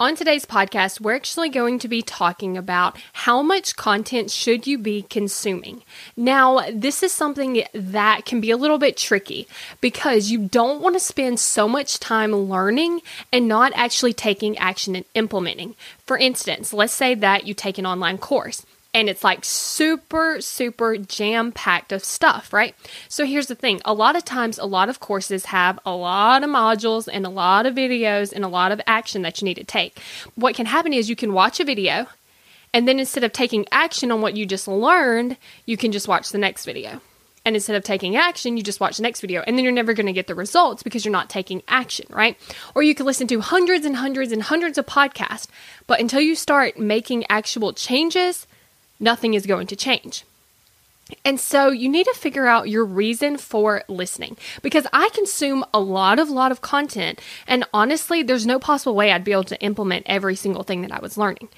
On today's podcast, we're actually going to be talking about how much content should you be consuming. Now, this is something that can be a little bit tricky because you don't want to spend so much time learning and not actually taking action and implementing. For instance, let's say that you take an online course and it's like super, super jam packed of stuff, right? So here's the thing a lot of times, a lot of courses have a lot of modules and a lot of videos and a lot of action that you need to take. What can happen is you can watch a video, and then instead of taking action on what you just learned, you can just watch the next video. And instead of taking action, you just watch the next video, and then you're never going to get the results because you're not taking action, right? Or you can listen to hundreds and hundreds and hundreds of podcasts, but until you start making actual changes, nothing is going to change. And so you need to figure out your reason for listening because I consume a lot of lot of content and honestly there's no possible way I'd be able to implement every single thing that I was learning.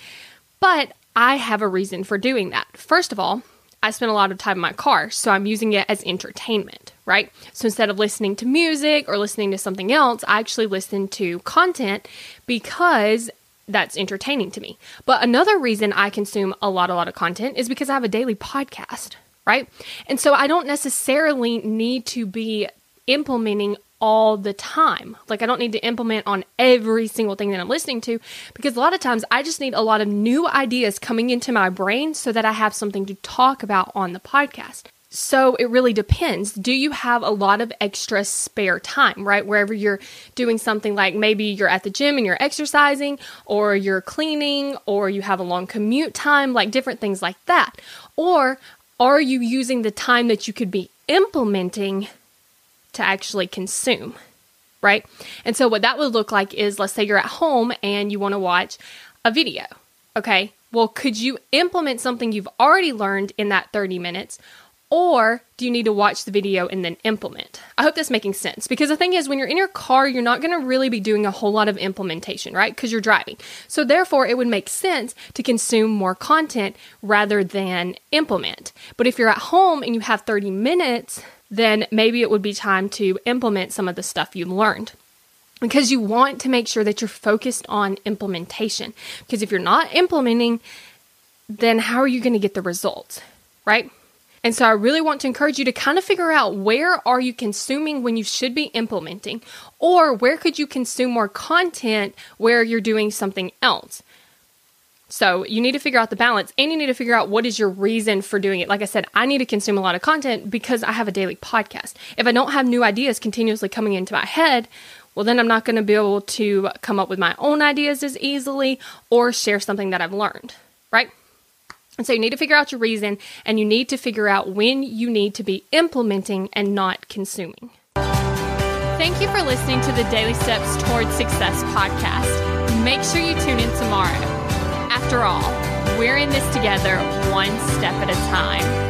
But I have a reason for doing that. First of all, I spend a lot of time in my car, so I'm using it as entertainment, right? So instead of listening to music or listening to something else, I actually listen to content because that's entertaining to me. But another reason I consume a lot, a lot of content is because I have a daily podcast, right? And so I don't necessarily need to be implementing all the time. Like, I don't need to implement on every single thing that I'm listening to because a lot of times I just need a lot of new ideas coming into my brain so that I have something to talk about on the podcast. So it really depends. Do you have a lot of extra spare time, right? Wherever you're doing something like maybe you're at the gym and you're exercising, or you're cleaning, or you have a long commute time, like different things like that. Or are you using the time that you could be implementing to actually consume, right? And so what that would look like is let's say you're at home and you want to watch a video, okay? Well, could you implement something you've already learned in that 30 minutes? Or do you need to watch the video and then implement? I hope that's making sense because the thing is, when you're in your car, you're not going to really be doing a whole lot of implementation, right? Because you're driving. So, therefore, it would make sense to consume more content rather than implement. But if you're at home and you have 30 minutes, then maybe it would be time to implement some of the stuff you've learned because you want to make sure that you're focused on implementation. Because if you're not implementing, then how are you going to get the results, right? And so I really want to encourage you to kind of figure out where are you consuming when you should be implementing or where could you consume more content where you're doing something else. So you need to figure out the balance and you need to figure out what is your reason for doing it. Like I said, I need to consume a lot of content because I have a daily podcast. If I don't have new ideas continuously coming into my head, well, then I'm not going to be able to come up with my own ideas as easily or share something that I've learned, right? And so you need to figure out your reason and you need to figure out when you need to be implementing and not consuming. Thank you for listening to the Daily Steps Towards Success podcast. Make sure you tune in tomorrow. After all, we're in this together, one step at a time.